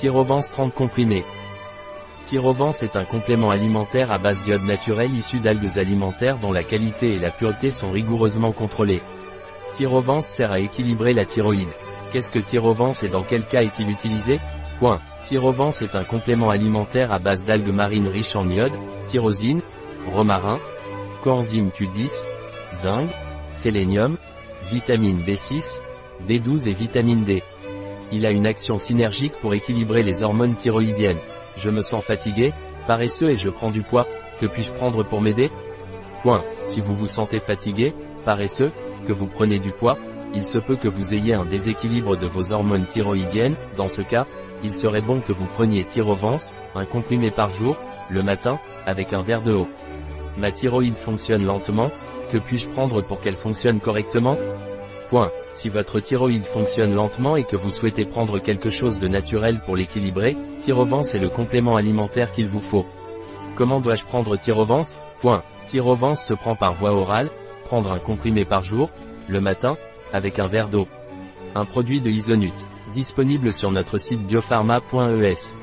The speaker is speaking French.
Tyrovance 30 comprimés. Tyrovance est un complément alimentaire à base d'iode naturel issu d'algues alimentaires dont la qualité et la pureté sont rigoureusement contrôlées. Tyrovance sert à équilibrer la thyroïde. Qu'est-ce que Tyrovance et dans quel cas est-il utilisé? Point. Tyrovance est un complément alimentaire à base d'algues marines riches en iode, tyrosine, romarin, coenzyme Q10, zinc, sélénium, vitamine B6, B12 et vitamine D. Il a une action synergique pour équilibrer les hormones thyroïdiennes. Je me sens fatigué, paresseux et je prends du poids, que puis-je prendre pour m'aider? Point. Si vous vous sentez fatigué, paresseux, que vous prenez du poids, il se peut que vous ayez un déséquilibre de vos hormones thyroïdiennes, dans ce cas, il serait bon que vous preniez Tyrovance, un comprimé par jour, le matin, avec un verre de eau. Ma thyroïde fonctionne lentement, que puis-je prendre pour qu'elle fonctionne correctement? Point. Si votre thyroïde fonctionne lentement et que vous souhaitez prendre quelque chose de naturel pour l'équilibrer, Tyrovance est le complément alimentaire qu'il vous faut. Comment dois-je prendre Tyrovance? Point. Se prend par voie orale, prendre un comprimé par jour, le matin, avec un verre d'eau. Un produit de Isonut. Disponible sur notre site biopharma.es.